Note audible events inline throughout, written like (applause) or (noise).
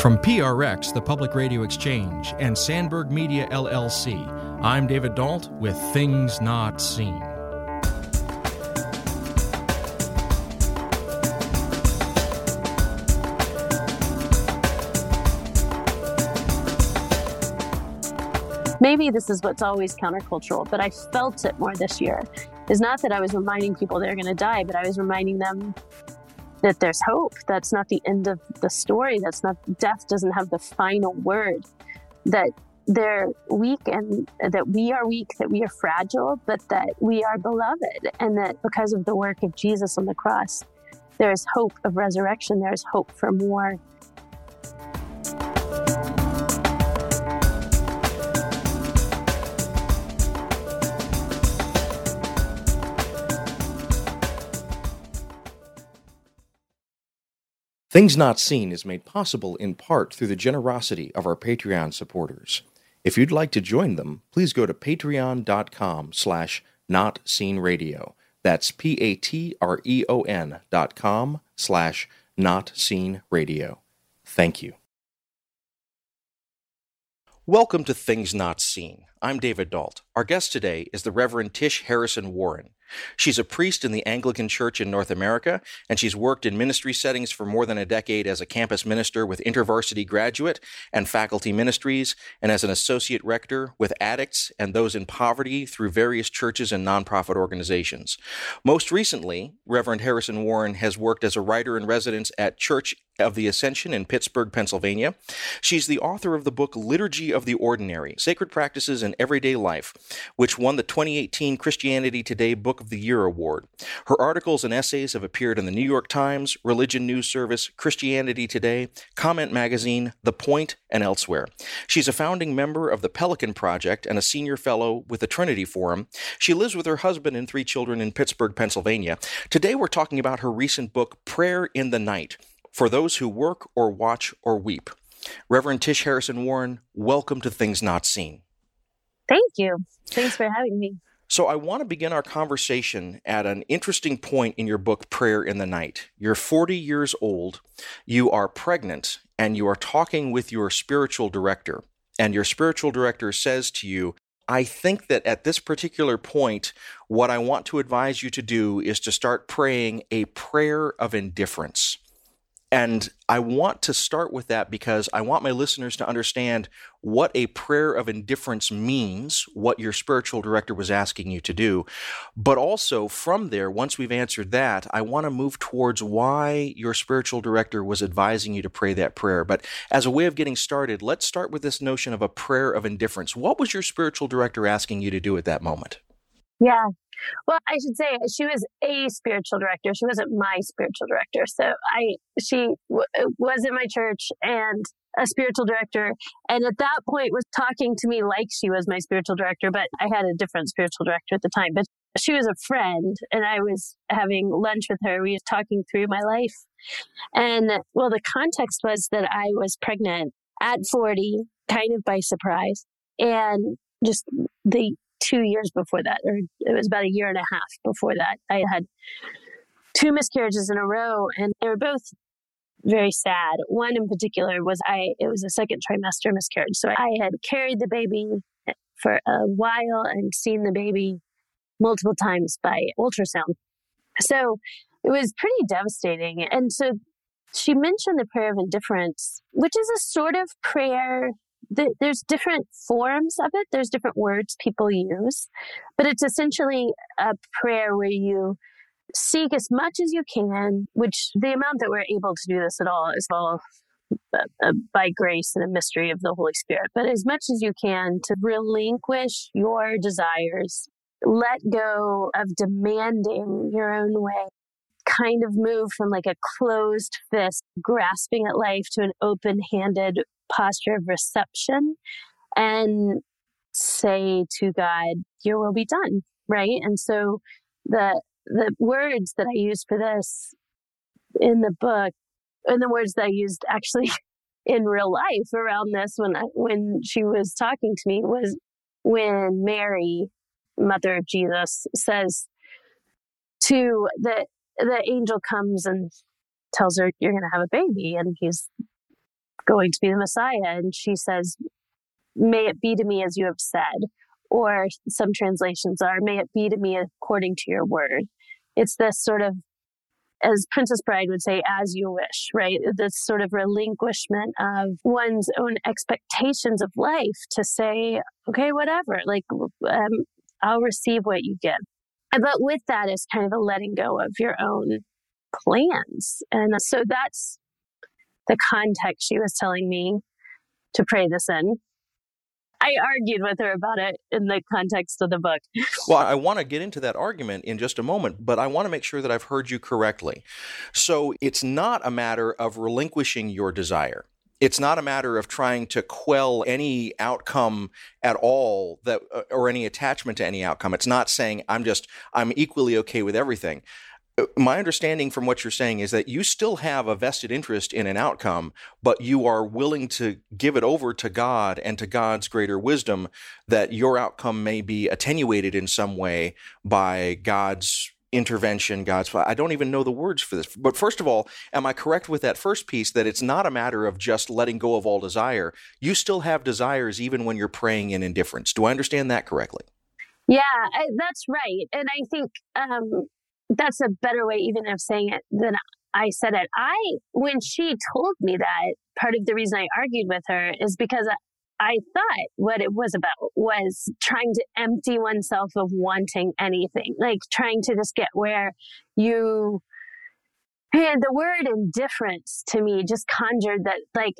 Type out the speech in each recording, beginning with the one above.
From PRX, the Public Radio Exchange, and Sandberg Media LLC, I'm David Dault with Things Not Seen. Maybe this is what's always countercultural, but I felt it more this year. Is not that I was reminding people they're going to die, but I was reminding them that there's hope. That's not the end of the story. That's not death doesn't have the final word. That they're weak and that we are weak, that we are fragile, but that we are beloved. And that because of the work of Jesus on the cross, there's hope of resurrection, there's hope for more. Things Not Seen is made possible in part through the generosity of our Patreon supporters. If you'd like to join them, please go to patreon.com slash notseenradio. That's P-A-T-R-E-O-N dot com slash notseenradio. Thank you. Welcome to Things Not Seen. I'm David Dault. Our guest today is the Reverend Tish Harrison Warren. She's a priest in the Anglican Church in North America, and she's worked in ministry settings for more than a decade as a campus minister with InterVarsity Graduate and Faculty Ministries, and as an associate rector with addicts and those in poverty through various churches and nonprofit organizations. Most recently, Reverend Harrison Warren has worked as a writer in residence at Church of the Ascension in Pittsburgh, Pennsylvania. She's the author of the book Liturgy of the Ordinary Sacred Practices in Everyday Life, which won the 2018 Christianity Today Book of the Year award. Her articles and essays have appeared in the New York Times, Religion News Service, Christianity Today, Comment Magazine, The Point, and elsewhere. She's a founding member of the Pelican Project and a senior fellow with the Trinity Forum. She lives with her husband and three children in Pittsburgh, Pennsylvania. Today we're talking about her recent book, Prayer in the Night For Those Who Work or Watch or Weep. Reverend Tish Harrison Warren, welcome to Things Not Seen. Thank you. Thanks for having me. So, I want to begin our conversation at an interesting point in your book, Prayer in the Night. You're 40 years old, you are pregnant, and you are talking with your spiritual director. And your spiritual director says to you, I think that at this particular point, what I want to advise you to do is to start praying a prayer of indifference. And I want to start with that because I want my listeners to understand what a prayer of indifference means, what your spiritual director was asking you to do. But also, from there, once we've answered that, I want to move towards why your spiritual director was advising you to pray that prayer. But as a way of getting started, let's start with this notion of a prayer of indifference. What was your spiritual director asking you to do at that moment? Yeah. Well, I should say she was a spiritual director. She wasn't my spiritual director. So I, she w- was in my church and a spiritual director. And at that point was talking to me like she was my spiritual director, but I had a different spiritual director at the time. But she was a friend and I was having lunch with her. We were talking through my life. And well, the context was that I was pregnant at 40, kind of by surprise. And just the two years before that, or it was about a year and a half before that. I had two miscarriages in a row, and they were both very sad. One in particular was I, it was a second trimester miscarriage. So I had carried the baby for a while and seen the baby multiple times by ultrasound. So it was pretty devastating. And so she mentioned the prayer of indifference, which is a sort of prayer there's different forms of it. There's different words people use, but it's essentially a prayer where you seek as much as you can, which the amount that we're able to do this at all is all by grace and a mystery of the Holy Spirit, but as much as you can to relinquish your desires, let go of demanding your own way, kind of move from like a closed fist grasping at life to an open handed posture of reception and say to God, your will be done. Right. And so the, the words that I used for this in the book and the words that I used actually (laughs) in real life around this when I, when she was talking to me was when Mary, mother of Jesus, says to the the angel comes and tells her you're going to have a baby and he's going to be the Messiah. And she says, May it be to me as you have said. Or some translations are, May it be to me according to your word. It's this sort of, as Princess Bride would say, as you wish, right? This sort of relinquishment of one's own expectations of life to say, okay, whatever, like, um, I'll receive what you give. But with that is kind of a letting go of your own plans. And uh, so that's the context she was telling me to pray this in. I argued with her about it in the context of the book. (laughs) Well, I want to get into that argument in just a moment, but I want to make sure that I've heard you correctly. So it's not a matter of relinquishing your desire. It's not a matter of trying to quell any outcome at all that uh, or any attachment to any outcome. It's not saying I'm just I'm equally okay with everything my understanding from what you're saying is that you still have a vested interest in an outcome, but you are willing to give it over to God and to God's greater wisdom that your outcome may be attenuated in some way by God's intervention, God's. I don't even know the words for this. But first of all, am I correct with that first piece that it's not a matter of just letting go of all desire? You still have desires even when you're praying in indifference. Do I understand that correctly? Yeah, I, that's right. And I think um, that's a better way even of saying it than I said it. I, when she told me that, part of the reason I argued with her is because I, thought what it was about was trying to empty oneself of wanting anything, like trying to just get where you, and the word indifference to me just conjured that, like,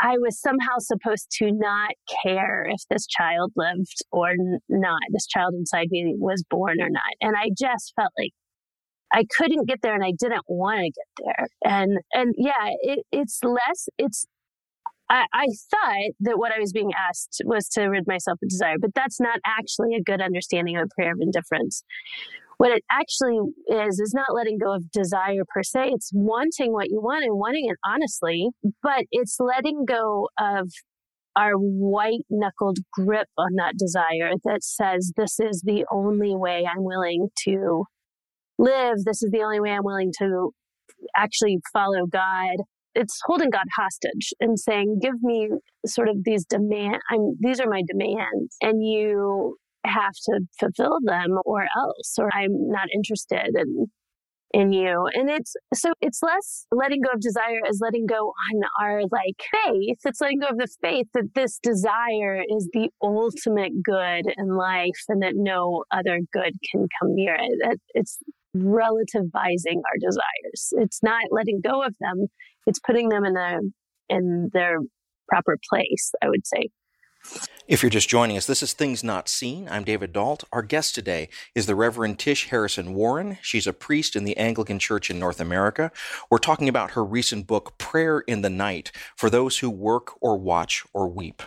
I was somehow supposed to not care if this child lived or not, this child inside me was born or not. And I just felt like I couldn't get there and I didn't want to get there. And, and yeah, it, it's less, it's, I, I thought that what I was being asked was to rid myself of desire, but that's not actually a good understanding of prayer of indifference. What it actually is, is not letting go of desire per se. It's wanting what you want and wanting it honestly, but it's letting go of our white knuckled grip on that desire that says, this is the only way I'm willing to live. This is the only way I'm willing to actually follow God. It's holding God hostage and saying, give me sort of these demand. I'm, these are my demands and you have to fulfill them or else, or I'm not interested in, in you. And it's, so it's less letting go of desire as letting go on our like faith. It's letting go of the faith that this desire is the ultimate good in life and that no other good can come near it. It's relativizing our desires. It's not letting go of them. It's putting them in a in their proper place, I would say. If you're just joining us, this is Things Not Seen. I'm David Dault. Our guest today is the Reverend Tish Harrison Warren. She's a priest in the Anglican Church in North America. We're talking about her recent book, Prayer in the Night, for those who work or watch or weep.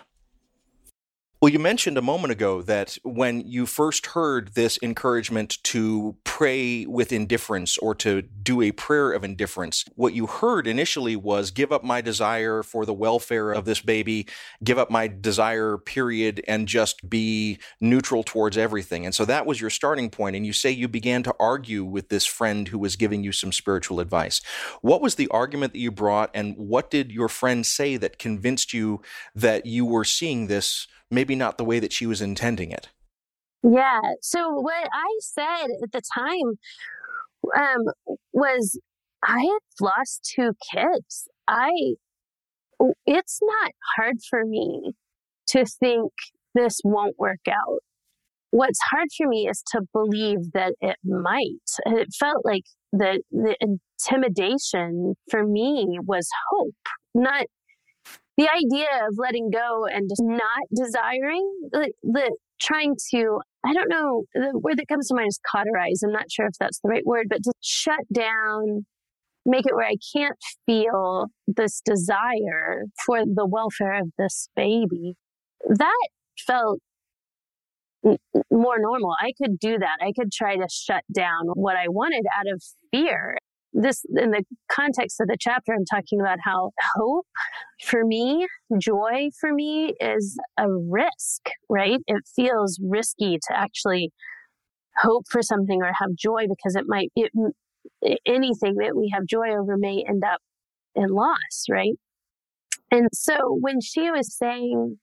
Well, you mentioned a moment ago that when you first heard this encouragement to pray with indifference or to do a prayer of indifference, what you heard initially was give up my desire for the welfare of this baby, give up my desire, period, and just be neutral towards everything. And so that was your starting point. And you say you began to argue with this friend who was giving you some spiritual advice. What was the argument that you brought, and what did your friend say that convinced you that you were seeing this? Maybe not the way that she was intending it. Yeah. So what I said at the time um, was I had lost two kids. I it's not hard for me to think this won't work out. What's hard for me is to believe that it might. It felt like the the intimidation for me was hope, not the idea of letting go and just not desiring the, the trying to i don't know the word that comes to mind is cauterize i'm not sure if that's the right word but to shut down make it where i can't feel this desire for the welfare of this baby that felt more normal. I could do that. I could try to shut down what I wanted out of fear this in the context of the chapter i'm talking about how hope for me joy for me is a risk right it feels risky to actually hope for something or have joy because it might it, anything that we have joy over may end up in loss right And so when she was saying,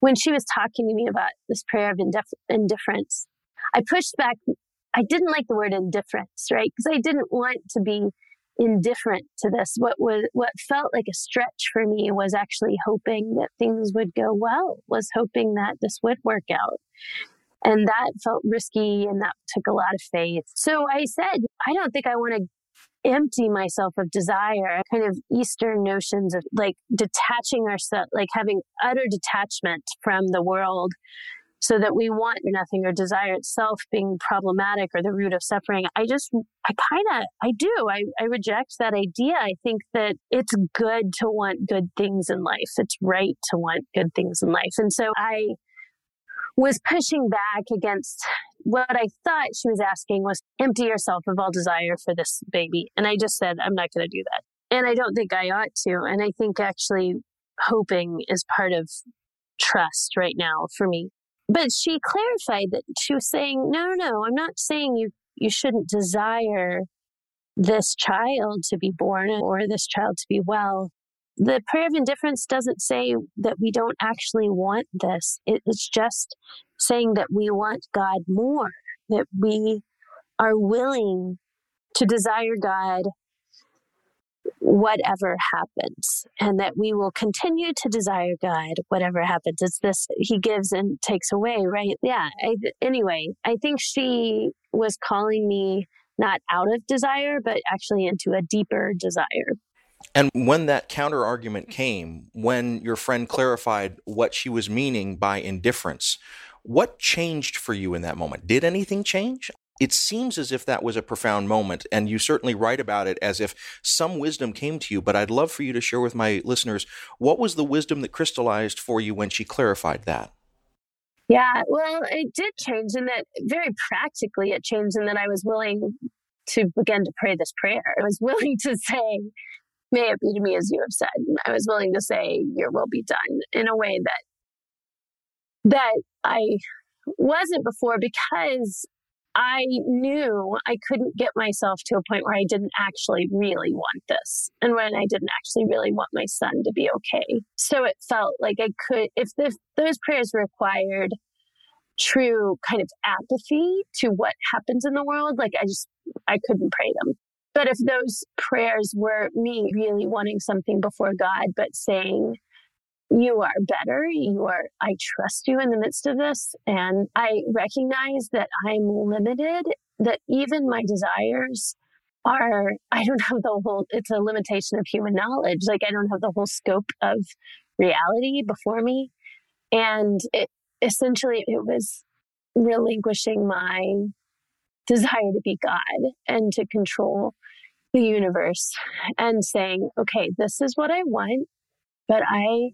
when she was talking to me about this prayer of indif- indifference, I pushed back. I didn't like the word indifference, right? Because I didn't want to be indifferent to this. What was what felt like a stretch for me was actually hoping that things would go well, was hoping that this would work out. And that felt risky and that took a lot of faith. So I said, I don't think I want to empty myself of desire, kind of Eastern notions of like detaching ourselves, like having utter detachment from the world so that we want nothing or desire itself being problematic or the root of suffering. I just, I kind of, I do. I, I reject that idea. I think that it's good to want good things in life. It's right to want good things in life. And so I was pushing back against what I thought she was asking was empty yourself of all desire for this baby. And I just said, I'm not going to do that. And I don't think I ought to. And I think actually hoping is part of trust right now for me. But she clarified that she was saying, no, no, I'm not saying you, you shouldn't desire this child to be born or this child to be well. The prayer of indifference doesn't say that we don't actually want this. It's just saying that we want God more, that we are willing to desire God whatever happens and that we will continue to desire God whatever happens. It's this he gives and takes away, right? Yeah. I, anyway, I think she was calling me not out of desire, but actually into a deeper desire. And when that counter argument came, when your friend clarified what she was meaning by indifference, what changed for you in that moment? Did anything change? It seems as if that was a profound moment, and you certainly write about it as if some wisdom came to you. But I'd love for you to share with my listeners what was the wisdom that crystallized for you when she clarified that? Yeah, well, it did change in that very practically it changed in that I was willing to begin to pray this prayer. I was (laughs) willing to say, May it be to me as you have said. I was willing to say, Your will be done in a way that that I wasn't before because I knew I couldn't get myself to a point where I didn't actually really want this and when I didn't actually really want my son to be okay. So it felt like I could, if the, those prayers required true kind of apathy to what happens in the world, like I just, I couldn't pray them. But if those prayers were me really wanting something before God, but saying, you are better. You are, I trust you in the midst of this. And I recognize that I'm limited, that even my desires are, I don't have the whole, it's a limitation of human knowledge. Like I don't have the whole scope of reality before me. And it essentially, it was relinquishing my desire to be God and to control the universe and saying, okay, this is what I want, but I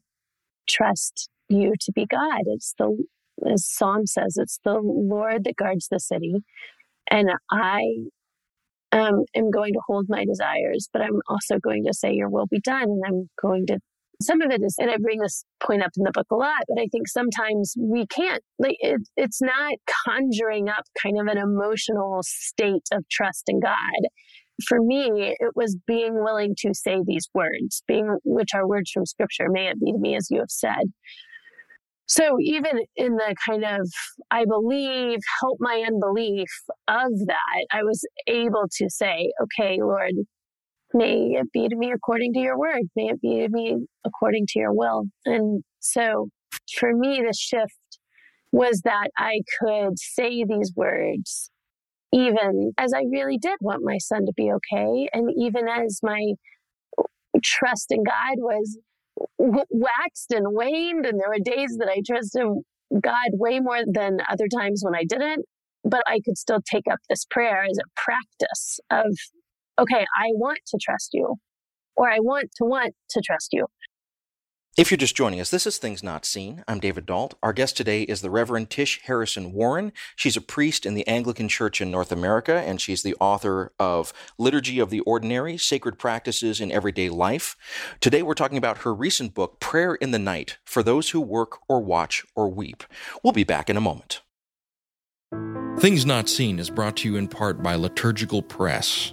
trust you to be God. It's the, as Psalm says, it's the Lord that guards the city. And I um, am going to hold my desires, but I'm also going to say, Your will be done. And I'm going to, some of it is, and I bring this point up in the book a lot, but I think sometimes we can't, like, it, it's not conjuring up kind of an emotional state of trust in God for me, it was being willing to say these words, being which are words from scripture, may it be to me as you have said. So even in the kind of, I believe, help my unbelief of that, I was able to say, okay, Lord, may it be to me according to your word. May it be to me according to your will. And so for me, the shift was that I could say these words even as I really did want my son to be okay. And even as my trust in God was waxed and waned, and there were days that I trusted God way more than other times when I didn't. But I could still take up this prayer as a practice of, okay, I want to trust you, or I want to want to trust you. If you're just joining us, this is Things Not Seen. I'm David Dault. Our guest today is the Reverend Tish Harrison Warren. She's a priest in the Anglican Church in North America, and she's the author of Liturgy of the Ordinary Sacred Practices in Everyday Life. Today, we're talking about her recent book, Prayer in the Night for Those Who Work or Watch or Weep. We'll be back in a moment. Things Not Seen is brought to you in part by Liturgical Press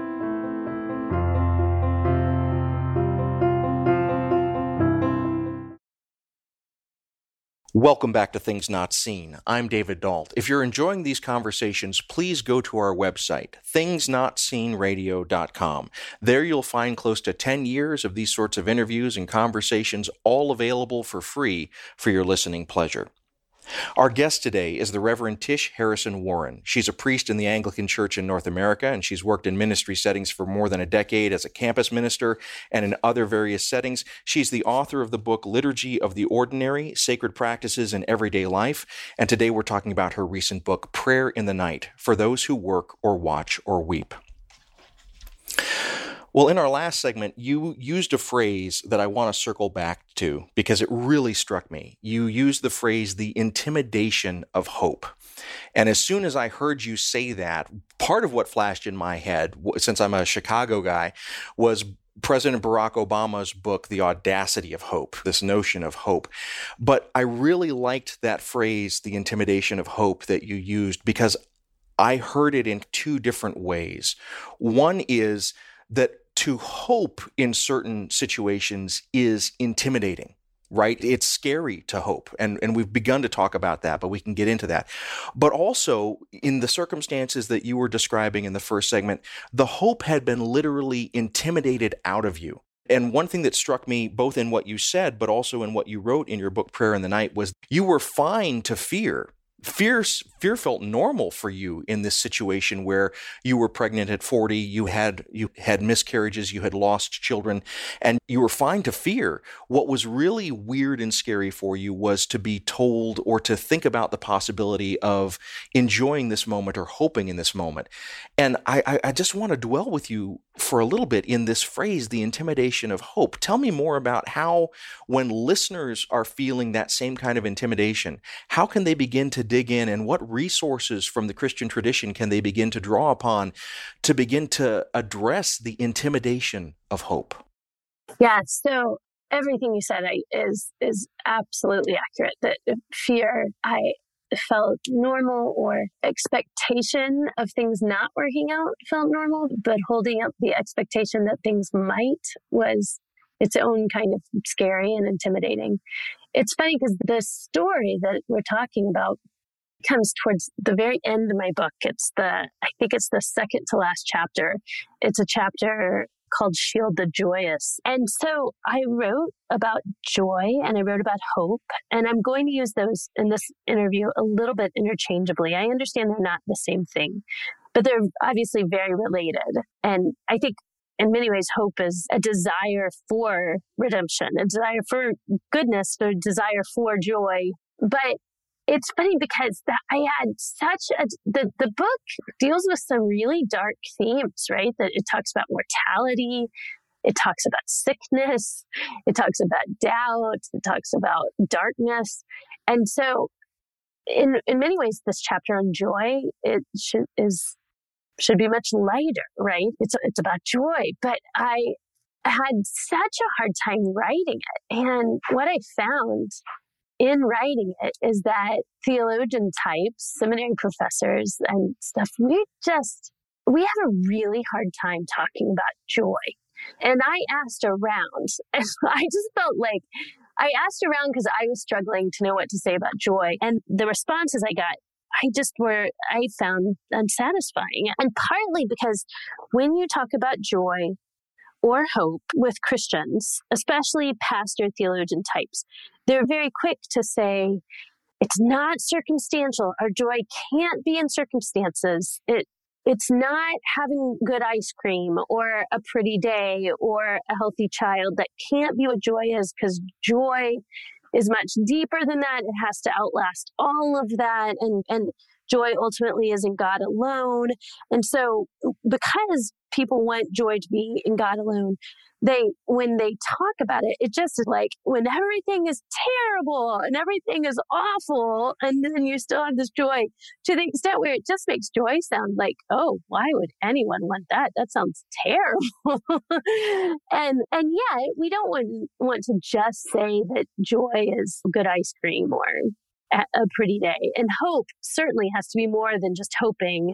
Welcome back to Things Not Seen. I'm David Dault. If you're enjoying these conversations, please go to our website, thingsnotseenradio.com. There you'll find close to 10 years of these sorts of interviews and conversations, all available for free for your listening pleasure. Our guest today is the Reverend Tish Harrison Warren. She's a priest in the Anglican Church in North America, and she's worked in ministry settings for more than a decade as a campus minister and in other various settings. She's the author of the book Liturgy of the Ordinary Sacred Practices in Everyday Life. And today we're talking about her recent book, Prayer in the Night for Those Who Work or Watch or Weep. Well, in our last segment, you used a phrase that I want to circle back to because it really struck me. You used the phrase the intimidation of hope. And as soon as I heard you say that, part of what flashed in my head, since I'm a Chicago guy, was President Barack Obama's book, The Audacity of Hope, this notion of hope. But I really liked that phrase, the intimidation of hope, that you used because I heard it in two different ways. One is that to hope in certain situations is intimidating right? It's scary to hope. And, and we've begun to talk about that, but we can get into that. But also, in the circumstances that you were describing in the first segment, the hope had been literally intimidated out of you. And one thing that struck me, both in what you said, but also in what you wrote in your book, Prayer in the Night, was you were fine to fear fear fear felt normal for you in this situation where you were pregnant at 40 you had you had miscarriages you had lost children and you were fine to fear. What was really weird and scary for you was to be told or to think about the possibility of enjoying this moment or hoping in this moment. And i i just want to dwell with you for a little bit in this phrase the intimidation of hope. Tell me more about how when listeners are feeling that same kind of intimidation how can they begin to dig in and what resources from the Christian tradition can they begin to draw upon to begin to address the intimidation of hope? Yeah, so everything you said is is absolutely accurate. That fear, I felt normal or expectation of things not working out felt normal, but holding up the expectation that things might was its own kind of scary and intimidating. It's funny because the story that we're talking about comes towards the very end of my book. It's the, I think it's the second to last chapter. It's a chapter called Shield the Joyous. And so I wrote about joy and I wrote about hope. And I'm going to use those in this interview a little bit interchangeably. I understand they're not the same thing, but they're obviously very related. And I think in many ways, hope is a desire for redemption, a desire for goodness, a desire for joy. But it's funny because that I had such a the the book deals with some really dark themes, right? That it talks about mortality, it talks about sickness, it talks about doubt, it talks about darkness, and so in in many ways, this chapter on joy it should is should be much lighter, right? It's it's about joy, but I had such a hard time writing it, and what I found in writing it is that theologian types, seminary professors and stuff, we just, we have a really hard time talking about joy. And I asked around (laughs) and I just felt like I asked around because I was struggling to know what to say about joy. And the responses I got I just were, I found unsatisfying. And partly because when you talk about joy or hope with Christians, especially pastor theologian types, they're very quick to say, it's not circumstantial. Our joy can't be in circumstances. It, it's not having good ice cream or a pretty day or a healthy child. That can't be what joy is because joy is much deeper than that. It has to outlast all of that. And, and joy ultimately is in God alone. And so because people want joy to be in God alone, they when they talk about it, it just is like when everything is terrible and everything is awful, and then you still have this joy to the extent where it just makes joy sound like, oh, why would anyone want that? That sounds terrible. (laughs) and and yet we don't want want to just say that joy is good ice cream or a pretty day. And hope certainly has to be more than just hoping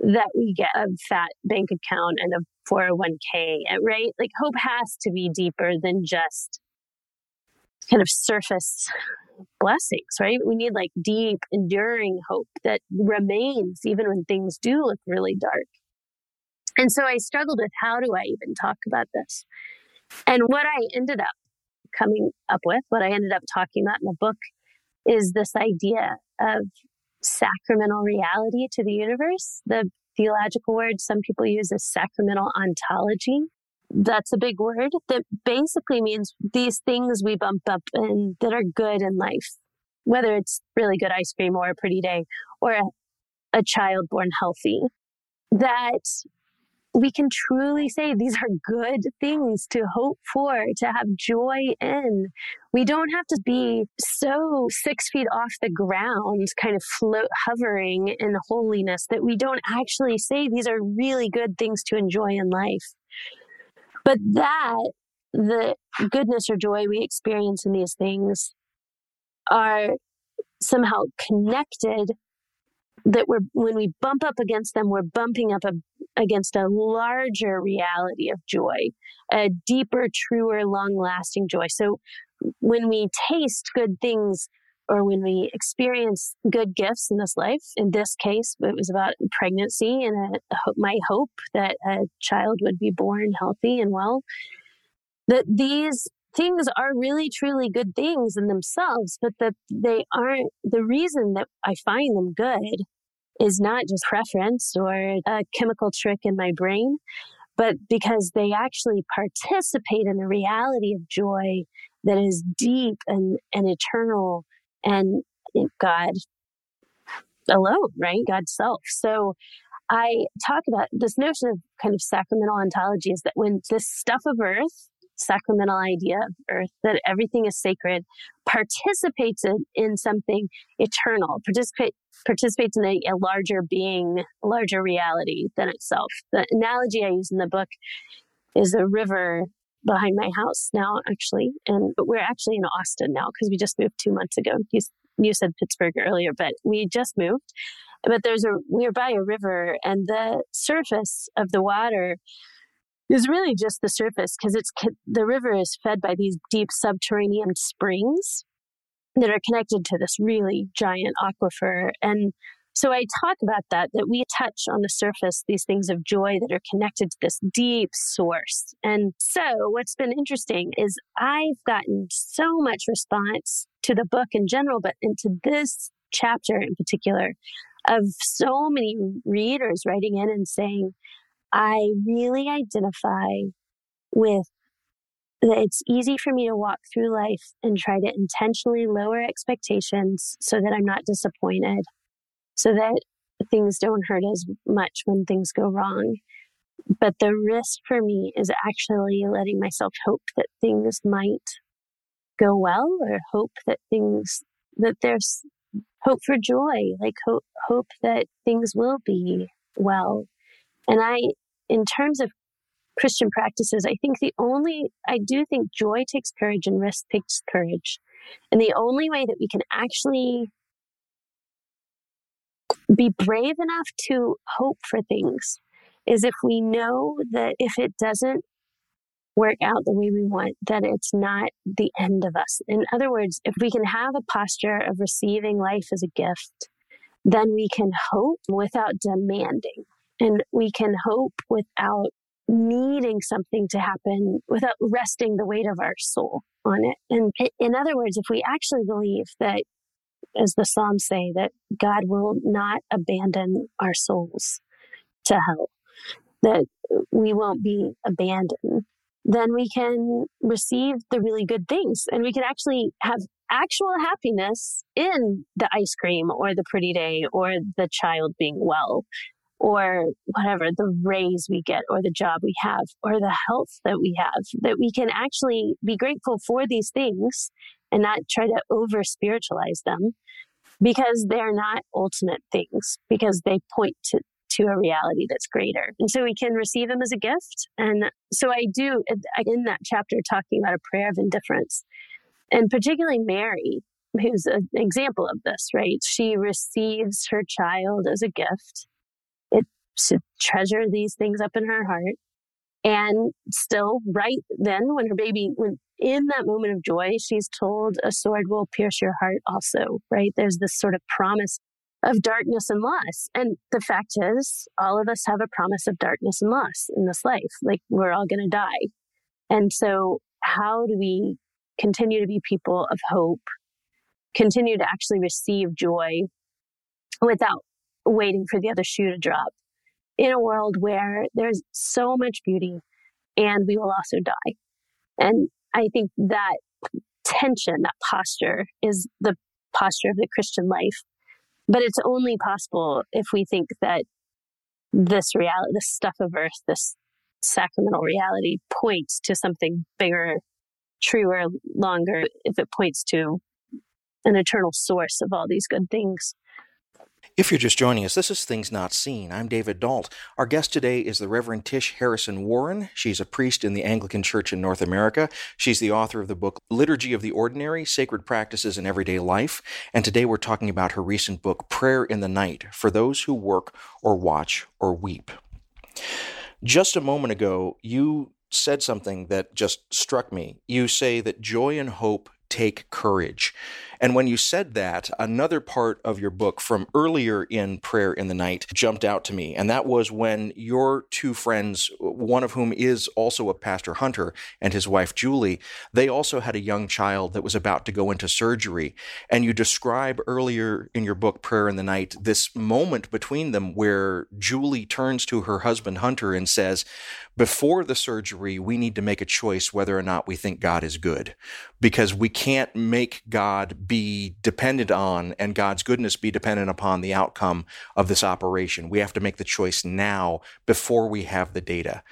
that we get a fat bank account and a 401k, right? Like hope has to be deeper than just kind of surface blessings, right? We need like deep, enduring hope that remains even when things do look really dark. And so I struggled with how do I even talk about this? And what I ended up coming up with, what I ended up talking about in the book, is this idea of sacramental reality to the universe. The theological word some people use is sacramental ontology. That's a big word that basically means these things we bump up and that are good in life, whether it's really good ice cream or a pretty day or a, a child born healthy, that we can truly say these are good things to hope for, to have joy in. We don't have to be so six feet off the ground, kind of float, hovering in holiness that we don't actually say these are really good things to enjoy in life. But that, the goodness or joy we experience in these things are somehow connected that we're when we bump up against them we're bumping up a, against a larger reality of joy a deeper truer long lasting joy. So when we taste good things or when we experience good gifts in this life in this case it was about pregnancy and a, my hope that a child would be born healthy and well that these things are really truly good things in themselves but that they aren't the reason that i find them good is not just preference or a chemical trick in my brain, but because they actually participate in the reality of joy that is deep and, and eternal and God alone, right? God's self. So I talk about this notion of kind of sacramental ontology is that when this stuff of earth sacramental idea of earth that everything is sacred participates in, in something eternal participate participates in a, a larger being larger reality than itself. The analogy i use in the book is a river behind my house now actually and we're actually in austin now because we just moved two months ago. You, you said pittsburgh earlier but we just moved. But there's a we're by a river and the surface of the water is really just the surface because it's the river is fed by these deep subterranean springs that are connected to this really giant aquifer and so I talk about that, that we touch on the surface these things of joy that are connected to this deep source. And so what's been interesting is I've gotten so much response to the book in general, but into this chapter in particular of so many readers writing in and saying, I really identify with that it's easy for me to walk through life and try to intentionally lower expectations so that I'm not disappointed, so that things don't hurt as much when things go wrong. But the risk for me is actually letting myself hope that things might go well or hope that things, that there's hope for joy, like hope, hope that things will be well and I, in terms of Christian practices, I think the only, I do think joy takes courage and risk takes courage. And the only way that we can actually be brave enough to hope for things is if we know that if it doesn't work out the way we want, that it's not the end of us. In other words, if we can have a posture of receiving life as a gift, then we can hope without demanding. And we can hope without needing something to happen, without resting the weight of our soul on it. And in other words, if we actually believe that, as the Psalms say, that God will not abandon our souls to hell, that we won't be abandoned, then we can receive the really good things and we can actually have actual happiness in the ice cream or the pretty day or the child being well or whatever, the raise we get or the job we have or the health that we have, that we can actually be grateful for these things and not try to over spiritualize them because they're not ultimate things, because they point to, to a reality that's greater. And so we can receive them as a gift. And so I do, in that chapter, talking about a prayer of indifference, and particularly Mary, who's an example of this, right? She receives her child as a gift. It should treasure these things up in her heart. And still, right then, when her baby, when in that moment of joy, she's told a sword will pierce your heart also, right? There's this sort of promise of darkness and loss. And the fact is, all of us have a promise of darkness and loss in this life. Like we're all going to die. And so, how do we continue to be people of hope, continue to actually receive joy without waiting for the other shoe to drop in a world where there's so much beauty and we will also die? And I think that tension, that posture is the posture of the Christian life. But it's only possible if we think that this reality, this stuff of earth, this sacramental reality points to something bigger, truer, longer, if it points to an eternal source of all these good things. If you're just joining us, this is Things Not Seen. I'm David Dault. Our guest today is the Reverend Tish Harrison Warren. She's a priest in the Anglican Church in North America. She's the author of the book Liturgy of the Ordinary Sacred Practices in Everyday Life. And today we're talking about her recent book, Prayer in the Night for Those Who Work or Watch or Weep. Just a moment ago, you said something that just struck me. You say that joy and hope take courage. And when you said that, another part of your book from earlier in Prayer in the Night jumped out to me. And that was when your two friends, one of whom is also a pastor Hunter and his wife Julie, they also had a young child that was about to go into surgery. And you describe earlier in your book, Prayer in the Night, this moment between them where Julie turns to her husband Hunter and says, before the surgery, we need to make a choice whether or not we think God is good because we can't make God be dependent on and God's goodness be dependent upon the outcome of this operation. We have to make the choice now before we have the data.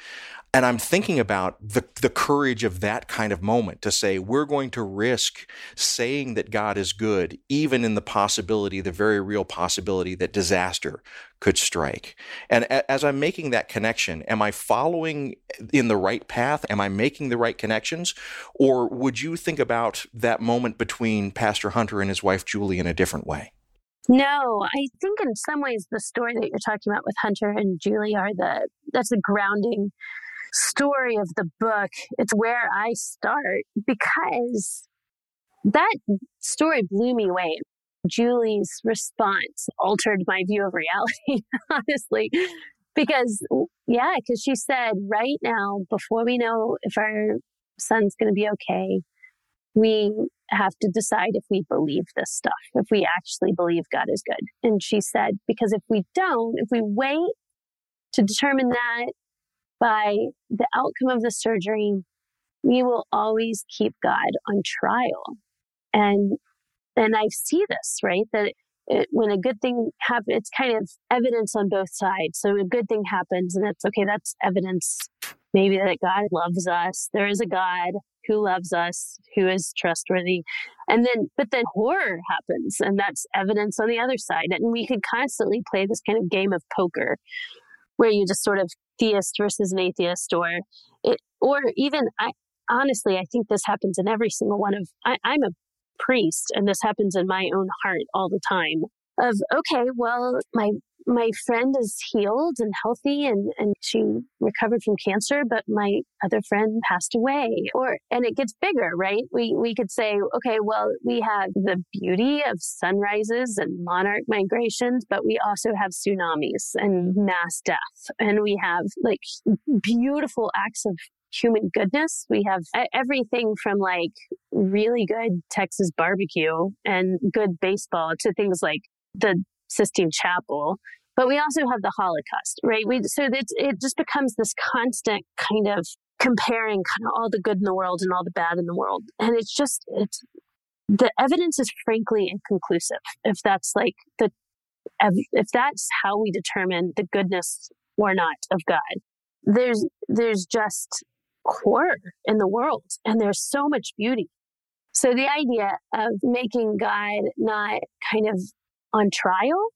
And I'm thinking about the, the courage of that kind of moment to say, we're going to risk saying that God is good, even in the possibility, the very real possibility that disaster could strike. And as I'm making that connection, am I following in the right path? Am I making the right connections? Or would you think about that moment between Pastor Hunter and his wife Julie in a different way? No, I think in some ways the story that you're talking about with Hunter and Julie are the that's the grounding story of the book. It's where I start because that story blew me away. Julie's response altered my view of reality, (laughs) honestly. Because, yeah, because she said, right now, before we know if our son's going to be okay, we have to decide if we believe this stuff, if we actually believe God is good. And she said, because if we don't, if we wait to determine that, by the outcome of the surgery, we will always keep God on trial. And and I see this, right? That it, when a good thing happens, it's kind of evidence on both sides. So a good thing happens, and it's okay, that's evidence maybe that God loves us. There is a God who loves us, who is trustworthy. And then, but then horror happens, and that's evidence on the other side. And we could constantly play this kind of game of poker where you just sort of theist versus an atheist or it or even I honestly I think this happens in every single one of I, I'm a priest and this happens in my own heart all the time of okay well my my friend is healed and healthy and, and she recovered from cancer, but my other friend passed away. Or and it gets bigger, right? We we could say, okay, well, we have the beauty of sunrises and monarch migrations, but we also have tsunamis and mass death. And we have like beautiful acts of human goodness. We have everything from like really good Texas barbecue and good baseball to things like the Sistine Chapel, but we also have the Holocaust, right? We so it's, it just becomes this constant kind of comparing kind of all the good in the world and all the bad in the world, and it's just it's the evidence is frankly inconclusive. If that's like the if that's how we determine the goodness or not of God, there's there's just horror in the world, and there's so much beauty. So the idea of making God not kind of on trial,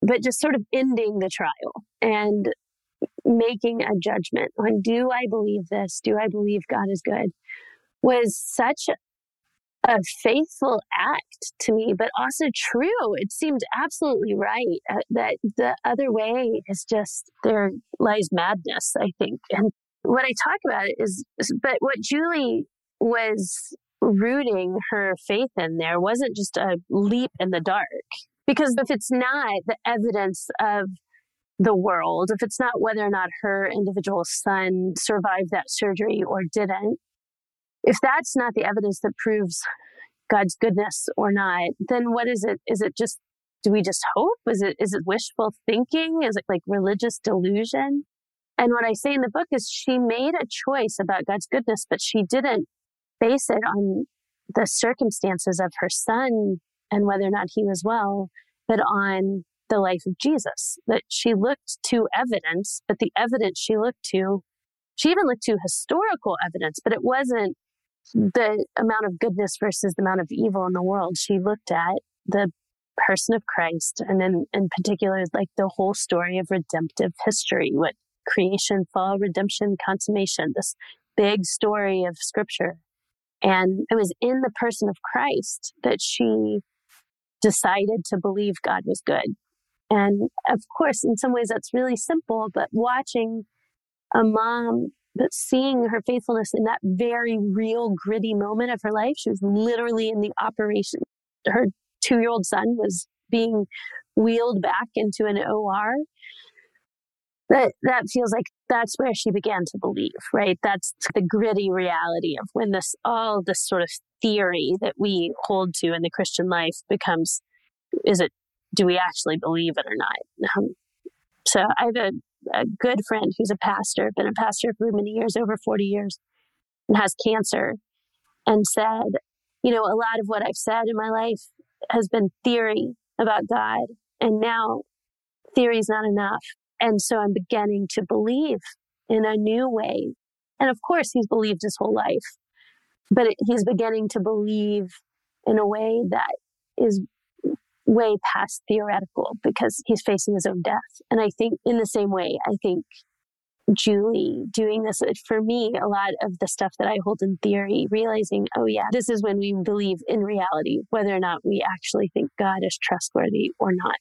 but just sort of ending the trial and making a judgment on do I believe this? Do I believe God is good? Was such a faithful act to me, but also true. It seemed absolutely right uh, that the other way is just there lies madness, I think. And what I talk about is, but what Julie was rooting her faith in there wasn't just a leap in the dark. Because if it's not the evidence of the world, if it's not whether or not her individual son survived that surgery or didn't, if that's not the evidence that proves God's goodness or not, then what is it? Is it just, do we just hope? Is it, is it wishful thinking? Is it like religious delusion? And what I say in the book is she made a choice about God's goodness, but she didn't base it on the circumstances of her son and whether or not he was well, but on the life of Jesus. That she looked to evidence, but the evidence she looked to, she even looked to historical evidence, but it wasn't the amount of goodness versus the amount of evil in the world. She looked at the person of Christ and then in particular like the whole story of redemptive history, what creation, fall, redemption, consummation, this big story of scripture. And it was in the person of Christ that she decided to believe God was good. And of course, in some ways that's really simple, but watching a mom but seeing her faithfulness in that very real gritty moment of her life, she was literally in the operation. Her two year old son was being wheeled back into an OR. That, that feels like that's where she began to believe, right? That's the gritty reality of when this, all this sort of theory that we hold to in the Christian life becomes, is it, do we actually believe it or not? Um, so I have a a good friend who's a pastor, been a pastor for many years, over 40 years, and has cancer, and said, you know, a lot of what I've said in my life has been theory about God, and now theory is not enough. And so I'm beginning to believe in a new way. And of course, he's believed his whole life, but he's beginning to believe in a way that is way past theoretical because he's facing his own death. And I think in the same way, I think Julie doing this for me, a lot of the stuff that I hold in theory, realizing, oh yeah, this is when we believe in reality, whether or not we actually think God is trustworthy or not.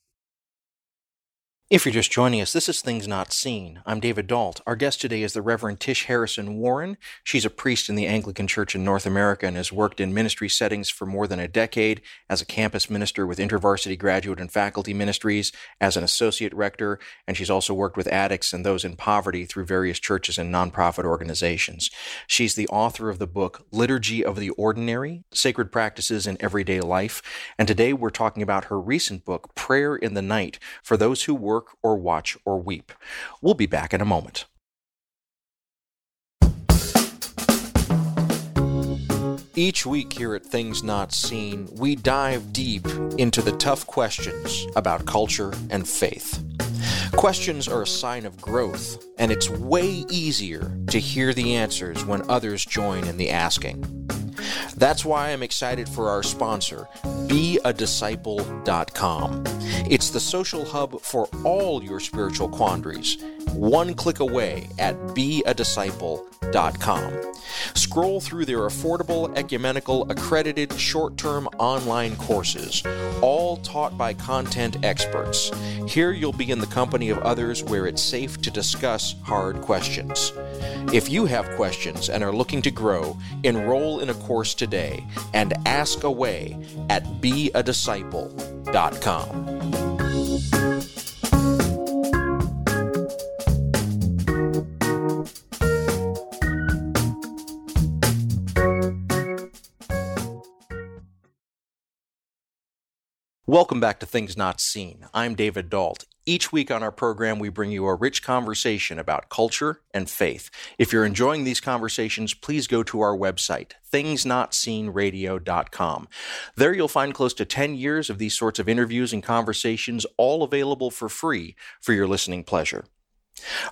If you're just joining us, this is Things Not Seen. I'm David Dault. Our guest today is the Reverend Tish Harrison Warren. She's a priest in the Anglican Church in North America and has worked in ministry settings for more than a decade as a campus minister with InterVarsity Graduate and Faculty Ministries, as an associate rector, and she's also worked with addicts and those in poverty through various churches and nonprofit organizations. She's the author of the book Liturgy of the Ordinary Sacred Practices in Everyday Life. And today we're talking about her recent book, Prayer in the Night, for those who work work or watch or weep. We'll be back in a moment. Each week here at Things Not Seen, we dive deep into the tough questions about culture and faith. Questions are a sign of growth, and it's way easier to hear the answers when others join in the asking. That's why I'm excited for our sponsor, beadisciple.com. It's the social hub for all your spiritual quandaries, one click away at beadisciple.com. Scroll through their affordable, ecumenical, accredited short term online courses, all taught by content experts. Here you'll be in the company of others where it's safe to discuss hard questions. If you have questions and are looking to grow, enroll in a course today and ask away at beadisciple.com. Welcome back to Things Not Seen. I'm David Dault. Each week on our program, we bring you a rich conversation about culture and faith. If you're enjoying these conversations, please go to our website, thingsnotseenradio.com. There you'll find close to 10 years of these sorts of interviews and conversations, all available for free for your listening pleasure.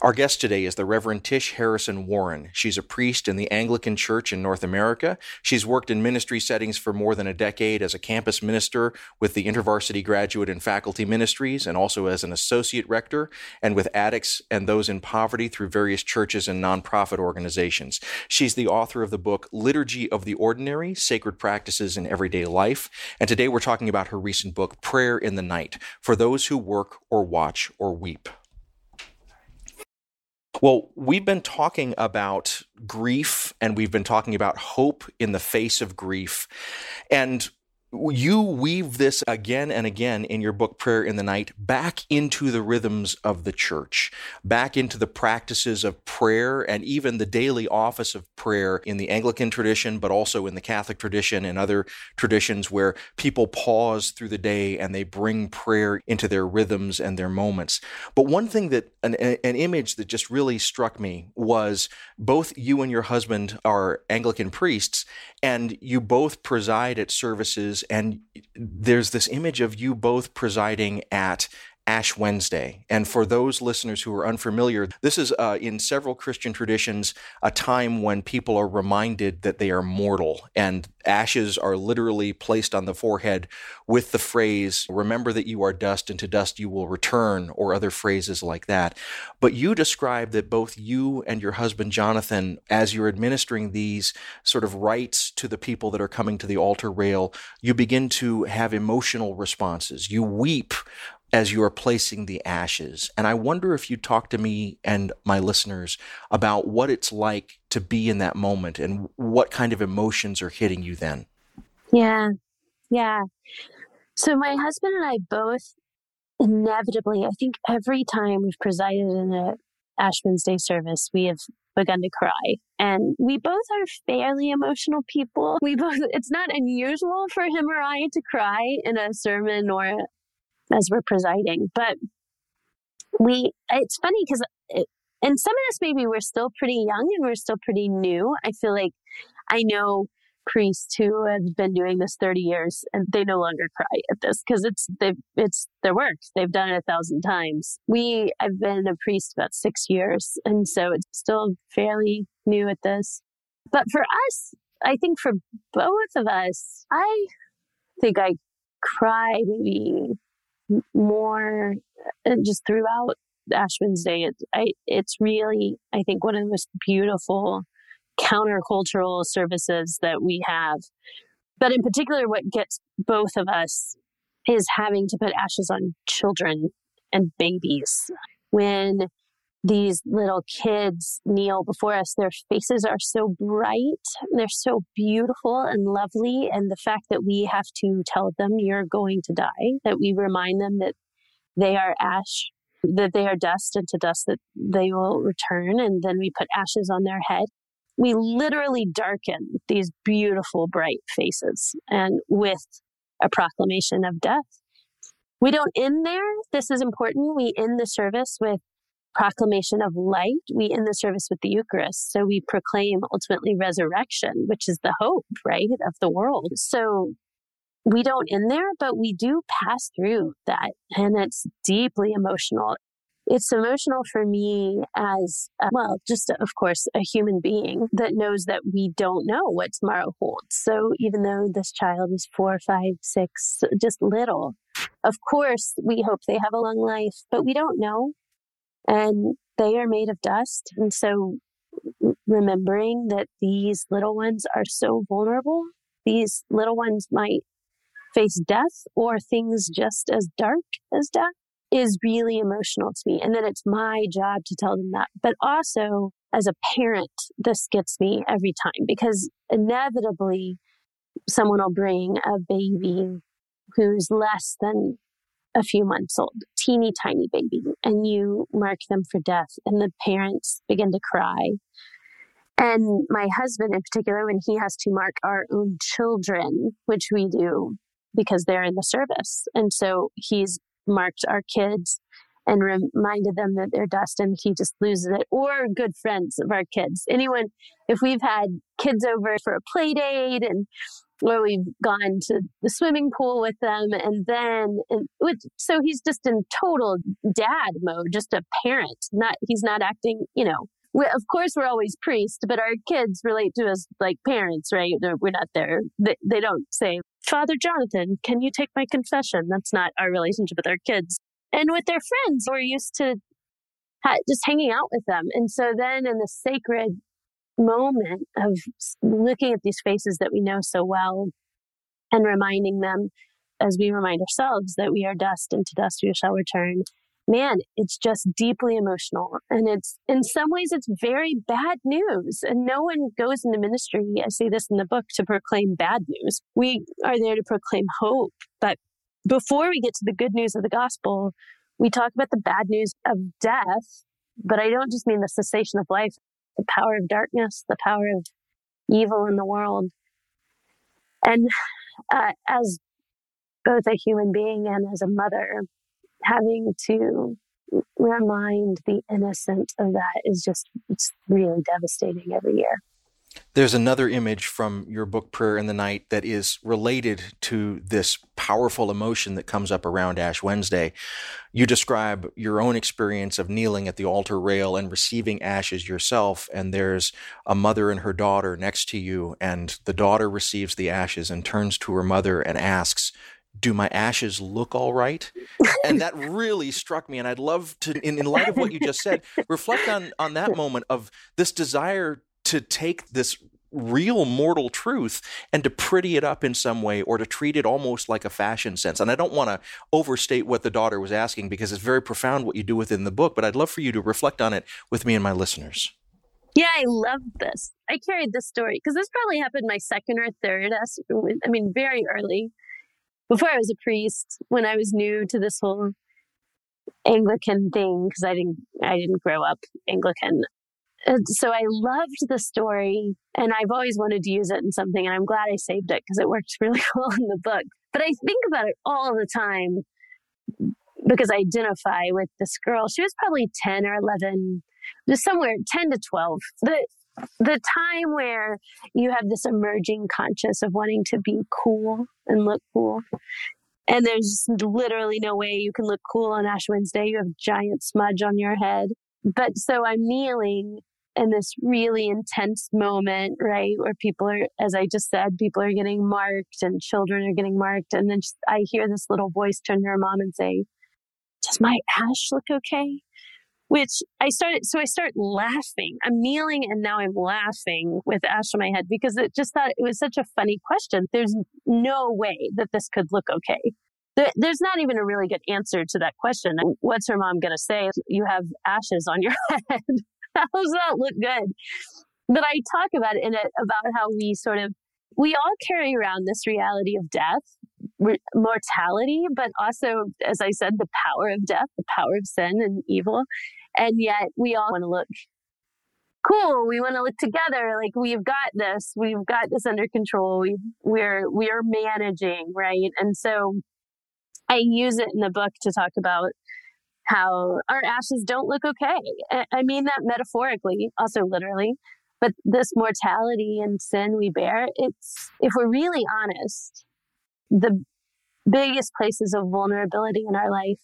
Our guest today is the Reverend Tish Harrison Warren. She's a priest in the Anglican Church in North America. She's worked in ministry settings for more than a decade as a campus minister with the InterVarsity Graduate and Faculty Ministries, and also as an associate rector, and with addicts and those in poverty through various churches and nonprofit organizations. She's the author of the book Liturgy of the Ordinary Sacred Practices in Everyday Life. And today we're talking about her recent book, Prayer in the Night for those who work or watch or weep. Well, we've been talking about grief and we've been talking about hope in the face of grief. And you weave this again and again in your book prayer in the night back into the rhythms of the church back into the practices of prayer and even the daily office of prayer in the anglican tradition but also in the catholic tradition and other traditions where people pause through the day and they bring prayer into their rhythms and their moments. But one thing that an, an image that just really struck me was both you and your husband are anglican priests and you both preside at services and there's this image of you both presiding at Ash Wednesday. And for those listeners who are unfamiliar, this is uh, in several Christian traditions a time when people are reminded that they are mortal, and ashes are literally placed on the forehead with the phrase, Remember that you are dust, and to dust you will return, or other phrases like that. But you describe that both you and your husband Jonathan, as you're administering these sort of rites to the people that are coming to the altar rail, you begin to have emotional responses. You weep as you are placing the ashes. And I wonder if you talk to me and my listeners about what it's like to be in that moment and what kind of emotions are hitting you then. Yeah. Yeah. So my husband and I both inevitably, I think every time we've presided in a Ash Wednesday service, we have begun to cry. And we both are fairly emotional people. We both, it's not unusual for him or I to cry in a sermon or as we're presiding. But we, it's funny because, it, eh, and some of us maybe we're still pretty young and we're still pretty new. I feel like I know priests who have been doing this 30 years and they no longer cry at this because it's they it's their work they've done it a thousand times we i've been a priest about six years and so it's still fairly new at this but for us i think for both of us i think i cry maybe more uh, just throughout Ash Wednesday. It, I, it's really, I think, one of the most beautiful countercultural services that we have. But in particular, what gets both of us is having to put ashes on children and babies. When these little kids kneel before us. Their faces are so bright, they're so beautiful and lovely. And the fact that we have to tell them, you're going to die, that we remind them that they are ash, that they are dust, and to dust that they will return. And then we put ashes on their head. We literally darken these beautiful, bright faces and with a proclamation of death. We don't end there. This is important. We end the service with proclamation of light, we end the service with the Eucharist. So we proclaim ultimately resurrection, which is the hope, right, of the world. So we don't end there, but we do pass through that. And it's deeply emotional. It's emotional for me as, a, well, just of course, a human being that knows that we don't know what tomorrow holds. So even though this child is four, five, six, just little, of course, we hope they have a long life, but we don't know and they are made of dust. And so remembering that these little ones are so vulnerable, these little ones might face death or things just as dark as death is really emotional to me. And then it's my job to tell them that. But also, as a parent, this gets me every time because inevitably someone will bring a baby who's less than a few months old, teeny tiny baby, and you mark them for death, and the parents begin to cry. And my husband, in particular, when he has to mark our own children, which we do because they're in the service. And so he's marked our kids and reminded them that they're dust and he just loses it. Or good friends of our kids. Anyone, if we've had kids over for a play date and where we've gone to the swimming pool with them and then and with, so he's just in total dad mode just a parent not he's not acting you know. We, of course we're always priest but our kids relate to us like parents right? They're, we're not there. They, they don't say father jonathan can you take my confession? That's not our relationship with our kids. And with their friends we're used to just hanging out with them. And so then in the sacred moment of looking at these faces that we know so well and reminding them as we remind ourselves that we are dust and to dust we shall return. Man it's just deeply emotional and it's in some ways it's very bad news. And no one goes into ministry i say this in the book to proclaim bad news. We are there to proclaim hope. But before we get to the good news of the gospel we talk about the bad news of death but i don't just mean the cessation of life the power of darkness, the power of evil in the world. And uh, as both a human being and as a mother, having to remind the innocent of that is just it's really devastating every year. There's another image from your book, Prayer in the Night, that is related to this powerful emotion that comes up around Ash Wednesday. You describe your own experience of kneeling at the altar rail and receiving ashes yourself, and there's a mother and her daughter next to you, and the daughter receives the ashes and turns to her mother and asks, do my ashes look all right? And that really struck me. And I'd love to, in, in light of what you just said, (laughs) reflect on, on that moment of this desire to take this real mortal truth and to pretty it up in some way or to treat it almost like a fashion sense. And I don't want to overstate what the daughter was asking because it's very profound what you do within the book, but I'd love for you to reflect on it with me and my listeners. Yeah, I love this. I carried this story because this probably happened my second or third, I mean, very early before I was a priest, when I was new to this whole Anglican thing, because I didn't, I didn't grow up Anglican. And so I loved the story and I've always wanted to use it in something and I'm glad I saved it because it worked (laughs) really well in the book. But I think about it all the time because I identify with this girl. She was probably 10 or 11, just somewhere 10 to 12. The, the time where you have this emerging conscious of wanting to be cool and look cool. And there's literally no way you can look cool on Ash Wednesday. You have giant smudge on your head. But so I'm kneeling in this really intense moment, right? Where people are, as I just said, people are getting marked and children are getting marked. And then just, I hear this little voice turn to her mom and say, Does my ash look okay? Which I started, so I start laughing. I'm kneeling and now I'm laughing with ash on my head because it just thought it was such a funny question. There's no way that this could look okay. There's not even a really good answer to that question. What's her mom going to say? You have ashes on your (laughs) head. (laughs) how does that look good? But I talk about it in it about how we sort of we all carry around this reality of death, re- mortality, but also, as I said, the power of death, the power of sin and evil. And yet we all want to look cool. We want to look together. Like we've got this. We've got this under control. We we're we're managing, right? And so I use it in the book to talk about how our ashes don't look okay. I mean that metaphorically, also literally. But this mortality and sin we bear, it's, if we're really honest, the biggest places of vulnerability in our life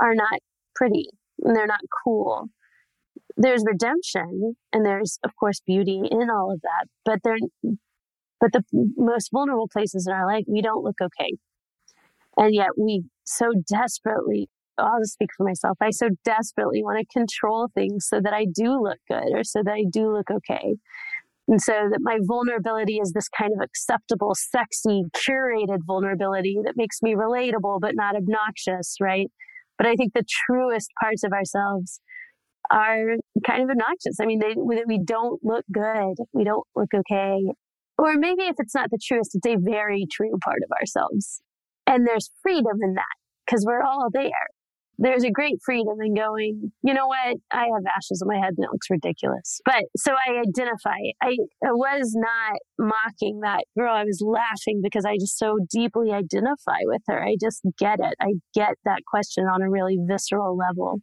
are not pretty and they're not cool. There's redemption and there's, of course, beauty in all of that, but they're, but the most vulnerable places in our life, we don't look okay. And yet we so desperately I'll just speak for myself. I so desperately want to control things so that I do look good or so that I do look okay. And so that my vulnerability is this kind of acceptable, sexy, curated vulnerability that makes me relatable but not obnoxious, right? But I think the truest parts of ourselves are kind of obnoxious. I mean, they, we don't look good. We don't look okay. Or maybe if it's not the truest, it's a very true part of ourselves. And there's freedom in that because we're all there. There's a great freedom in going, you know what? I have ashes on my head and it looks ridiculous. But so I identify. I, I was not mocking that girl. I was laughing because I just so deeply identify with her. I just get it. I get that question on a really visceral level.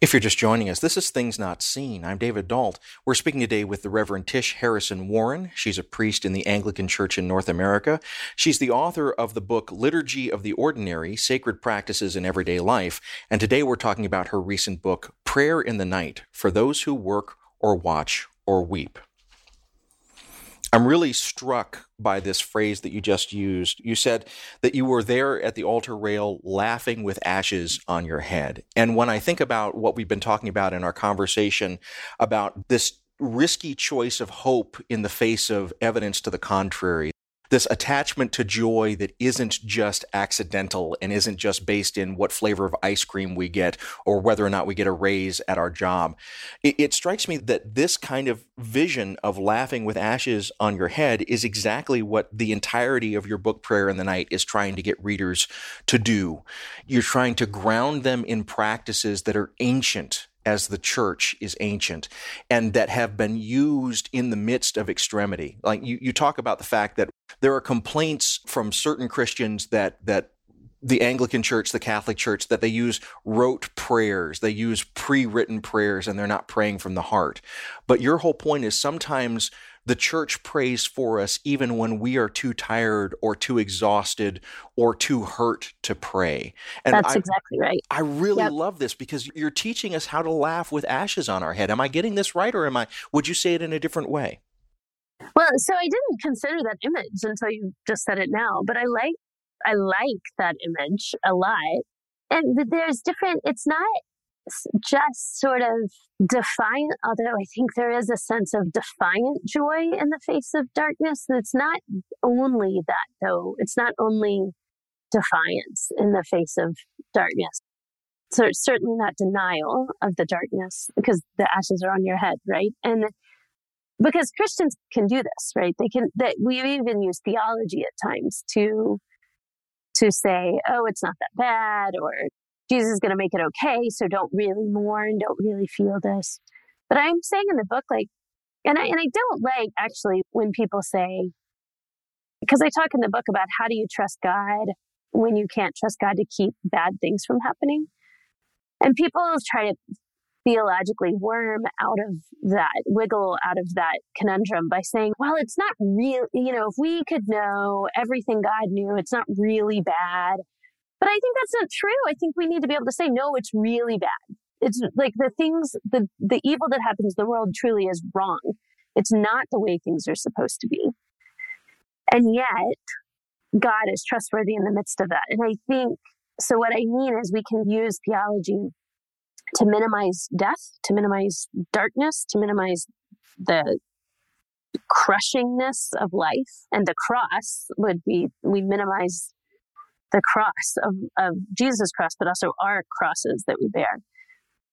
If you're just joining us, this is Things Not Seen. I'm David Dault. We're speaking today with the Reverend Tish Harrison Warren. She's a priest in the Anglican Church in North America. She's the author of the book Liturgy of the Ordinary Sacred Practices in Everyday Life. And today we're talking about her recent book, Prayer in the Night for Those Who Work or Watch or Weep. I'm really struck by this phrase that you just used. You said that you were there at the altar rail laughing with ashes on your head. And when I think about what we've been talking about in our conversation about this risky choice of hope in the face of evidence to the contrary, this attachment to joy that isn't just accidental and isn't just based in what flavor of ice cream we get or whether or not we get a raise at our job. It, it, strikes me that this kind of vision of laughing with ashes on your head is exactly what the entirety of your book, Prayer in the Night, is trying to get readers to do. You're trying to ground them in practices that are ancient as the church is ancient and that have been used in the midst of extremity. Like you, you talk about the fact that there are complaints from certain Christians that, that the Anglican Church, the Catholic Church, that they use rote prayers, they use pre written prayers, and they're not praying from the heart. But your whole point is sometimes the church prays for us even when we are too tired or too exhausted or too hurt to pray. And That's I, exactly right. I really yep. love this because you're teaching us how to laugh with ashes on our head. Am I getting this right or am I would you say it in a different way? Well, so I didn't consider that image until you just said it now, but I like I like that image a lot. And there's different it's not just sort of defiant, although I think there is a sense of defiant joy in the face of darkness. It's not only that, though. It's not only defiance in the face of darkness. So it's certainly not denial of the darkness because the ashes are on your head, right? And because Christians can do this, right? They can, that we even use theology at times to, to say, oh, it's not that bad, or Jesus is going to make it okay. So don't really mourn. Don't really feel this. But I'm saying in the book, like, and I, and I don't like actually when people say, because I talk in the book about how do you trust God when you can't trust God to keep bad things from happening. And people try to theologically worm out of that, wiggle out of that conundrum by saying, well, it's not real, you know, if we could know everything God knew, it's not really bad. But I think that's not true. I think we need to be able to say, no, it's really bad. It's like the things, the, the evil that happens in the world truly is wrong. It's not the way things are supposed to be. And yet, God is trustworthy in the midst of that. And I think, so what I mean is we can use theology to minimize death, to minimize darkness, to minimize the crushingness of life. And the cross would be, we minimize the cross of, of Jesus' cross, but also our crosses that we bear.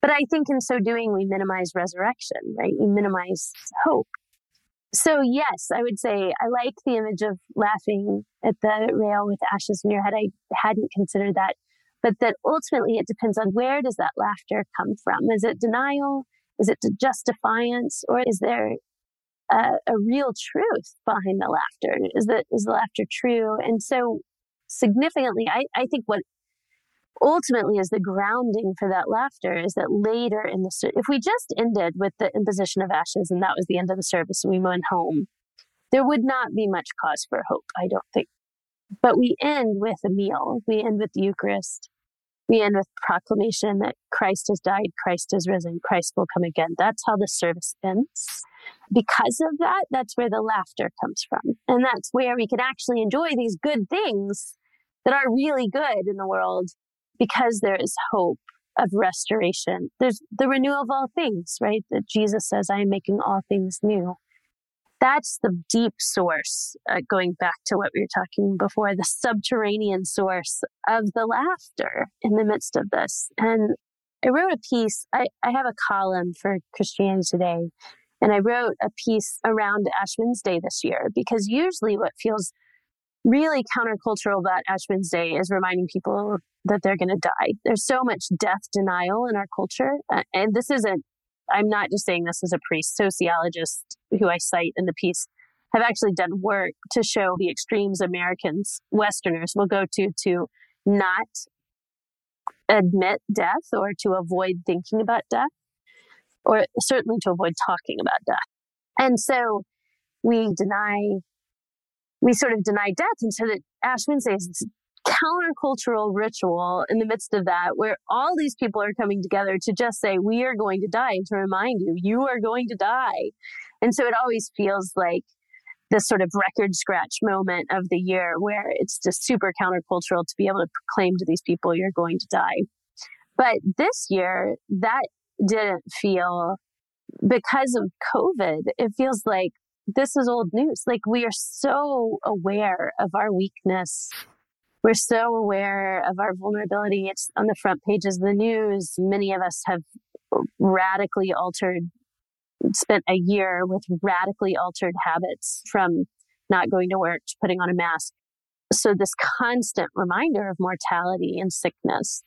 But I think in so doing, we minimize resurrection, right? We minimize hope. So, yes, I would say I like the image of laughing at the rail with ashes in your head. I hadn't considered that. But that ultimately it depends on where does that laughter come from? Is it denial? Is it just defiance? Or is there a, a real truth behind the laughter? Is, the, is the laughter true? And so significantly, I, I think what ultimately is the grounding for that laughter is that later in the if we just ended with the imposition of ashes and that was the end of the service and we went home there would not be much cause for hope i don't think. But we end with a meal. We end with the eucharist. We end with proclamation that christ has died christ has risen christ will come again. That's how the service ends. Because of that that's where the laughter comes from. And that's where we can actually enjoy these good things that are really good in the world because there is hope of restoration. There's the renewal of all things, right? That Jesus says, I am making all things new. That's the deep source, uh, going back to what we were talking before, the subterranean source of the laughter in the midst of this. And I wrote a piece, I, I have a column for Christianity Today, and I wrote a piece around Ash Wednesday this year because usually what feels really countercultural about Ash Wednesday is reminding people that they're going to die. There's so much death denial in our culture. Uh, and this isn't, I'm not just saying this as a priest, sociologists who I cite in the piece have actually done work to show the extremes Americans, Westerners will go to to not admit death or to avoid thinking about death, or certainly to avoid talking about death. And so we deny, we sort of deny death. And so that Ash Wednesday is countercultural ritual in the midst of that where all these people are coming together to just say, we are going to die and to remind you, you are going to die. And so it always feels like this sort of record scratch moment of the year where it's just super countercultural to be able to proclaim to these people you're going to die. But this year, that didn't feel because of COVID, it feels like this is old news. Like we are so aware of our weakness. We're so aware of our vulnerability. It's on the front pages of the news. Many of us have radically altered spent a year with radically altered habits from not going to work to putting on a mask. So this constant reminder of mortality and sickness.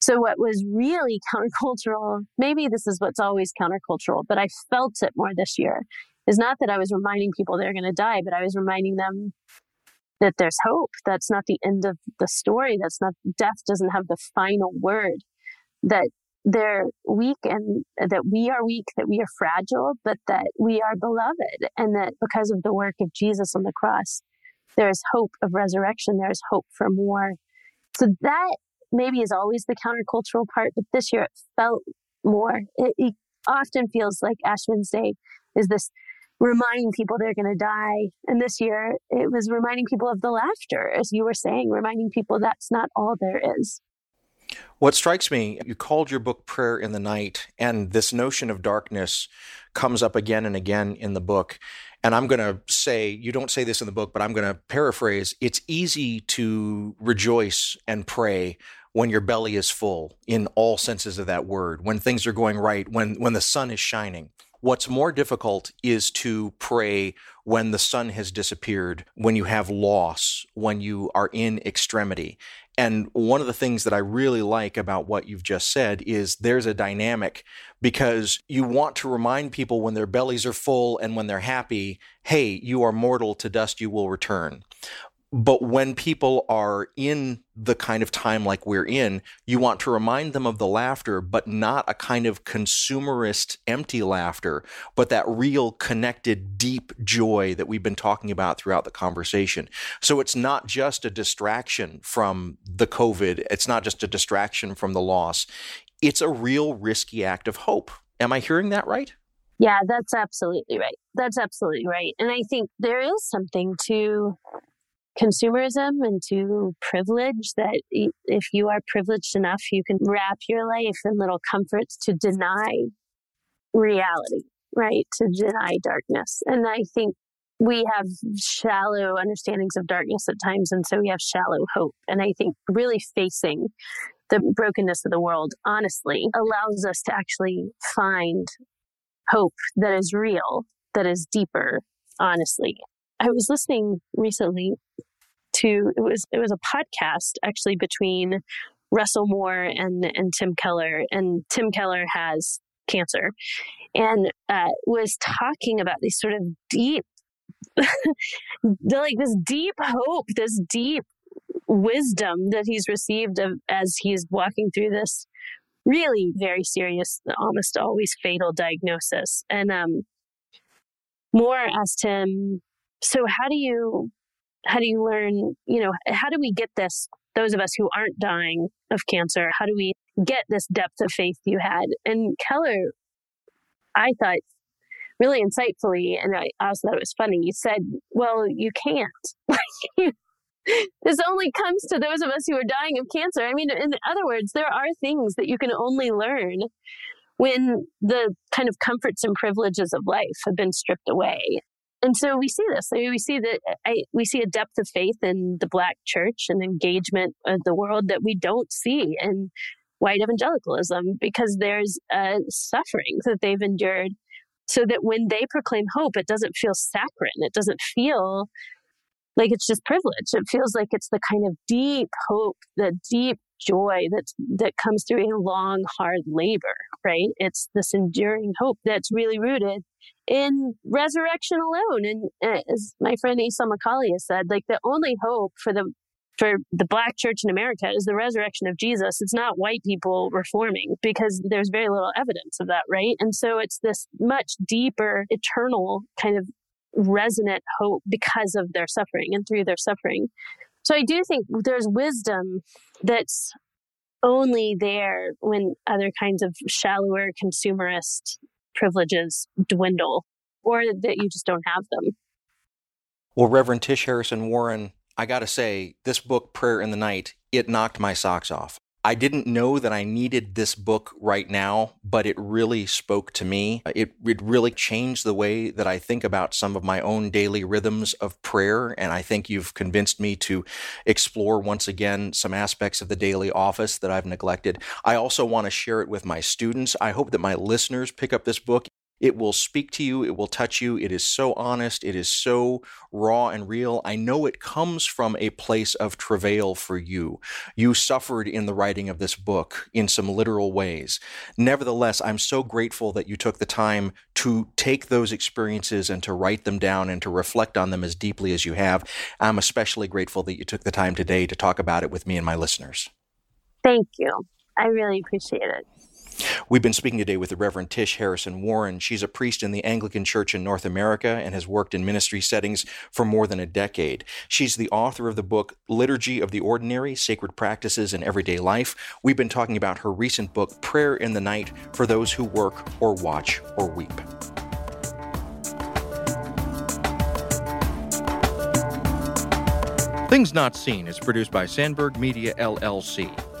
So what was really (laughs) countercultural, maybe this is what's always countercultural, but I felt it more this year, is not that I was reminding people they're going to die, but I was reminding them that there's hope. That's not the end of the story. That's not, death doesn't have the final word. That they're weak and that we are weak, that we are fragile, but that we are beloved. And that because of the work of Jesus on the cross, there is hope of resurrection. There is hope for more. So that maybe is always the countercultural part, but this year it felt more. It, it often feels like Ash Wednesday is this reminding people they're going to die. And this year it was reminding people of the laughter, as you were saying, reminding people that's not all there is. What strikes me, you called your book Prayer in the Night, and this notion of darkness comes up again and again in the book. And I'm going to say, you don't say this in the book, but I'm going to paraphrase it's easy to rejoice and pray when your belly is full in all senses of that word, when things are going right, when, when the sun is shining. What's more difficult is to pray when the sun has disappeared, when you have loss, when you are in extremity. And one of the things that I really like about what you've just said is there's a dynamic because you want to remind people when their bellies are full and when they're happy, hey, you are mortal, to dust you will return. But when people are in the kind of time like we're in, you want to remind them of the laughter, but not a kind of consumerist, empty laughter, but that real connected, deep joy that we've been talking about throughout the conversation. So it's not just a distraction from the COVID, it's not just a distraction from the loss. It's a real risky act of hope. Am I hearing that right? Yeah, that's absolutely right. That's absolutely right. And I think there is something to consumerism and to privilege that if you are privileged enough, you can wrap your life in little comforts to deny reality, right? To deny darkness. And I think we have shallow understandings of darkness at times, and so we have shallow hope. And I think really facing the brokenness of the world honestly allows us to actually find hope that is real, that is deeper, honestly. I was listening recently to it was it was a podcast actually between Russell Moore and and Tim Keller, and Tim Keller has cancer, and uh, was talking about these sort of deep, (laughs) like this deep hope, this deep wisdom that he's received of, as he's walking through this really very serious, almost always fatal diagnosis. And um, Moore asked him, "So how do you how do you learn, you know, how do we get this, those of us who aren't dying of cancer, how do we get this depth of faith you had? And Keller, I thought really insightfully, and I also thought it was funny, you said, well, you can't. (laughs) this only comes to those of us who are dying of cancer. I mean, in other words, there are things that you can only learn when the kind of comforts and privileges of life have been stripped away and so we see this. I mean, we see that I, we see a depth of faith in the Black church and engagement of the world that we don't see in white evangelicalism because there's a suffering that they've endured. So that when they proclaim hope, it doesn't feel saccharine. It doesn't feel like it's just privilege. It feels like it's the kind of deep hope, the deep joy that that comes through a long, hard labor, right? It's this enduring hope that's really rooted in resurrection alone. And uh, as my friend Esau McCaulley has said, like the only hope for the for the black church in America is the resurrection of Jesus. It's not white people reforming because there's very little evidence of that, right? And so it's this much deeper, eternal kind of resonant hope because of their suffering and through their suffering. So I do think there's wisdom that's only there when other kinds of shallower consumerist privileges dwindle or that you just don't have them. Well, Reverend Tish Harrison Warren, I got to say, this book, Prayer in the Night, it knocked my socks off. I didn't know that I needed this book right now, but it really spoke to me. It, it really changed the way that I think about some of my own daily rhythms of prayer. And I think you've convinced me to explore once again some aspects of the daily office that I've neglected. I also want to share it with my students. I hope that my listeners pick up this book it will speak to you. It will touch you. It is so honest. It is so raw and real. I know it comes from a place of travail for you. You suffered in the writing of this book in some literal ways. Nevertheless, I'm so grateful that you took the time to take those experiences and to write them down and to reflect on them as deeply as you have. I'm especially grateful that you took the time today to talk about it with me and my listeners. Thank you. I really appreciate it. We've been speaking today with the Reverend Tish Harrison Warren. She's a priest in the Anglican Church in North America and has worked in ministry settings for more than a decade. She's the author of the book Liturgy of the Ordinary Sacred Practices in Everyday Life. We've been talking about her recent book, Prayer in the Night for Those Who Work or Watch or Weep. Things Not Seen is produced by Sandberg Media LLC.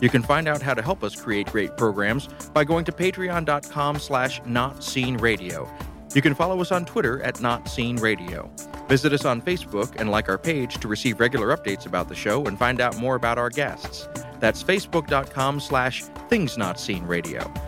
You can find out how to help us create great programs by going to patreon.com slash notseenradio. You can follow us on Twitter at notseenradio. Visit us on Facebook and like our page to receive regular updates about the show and find out more about our guests. That's facebook.com slash thingsnotseenradio.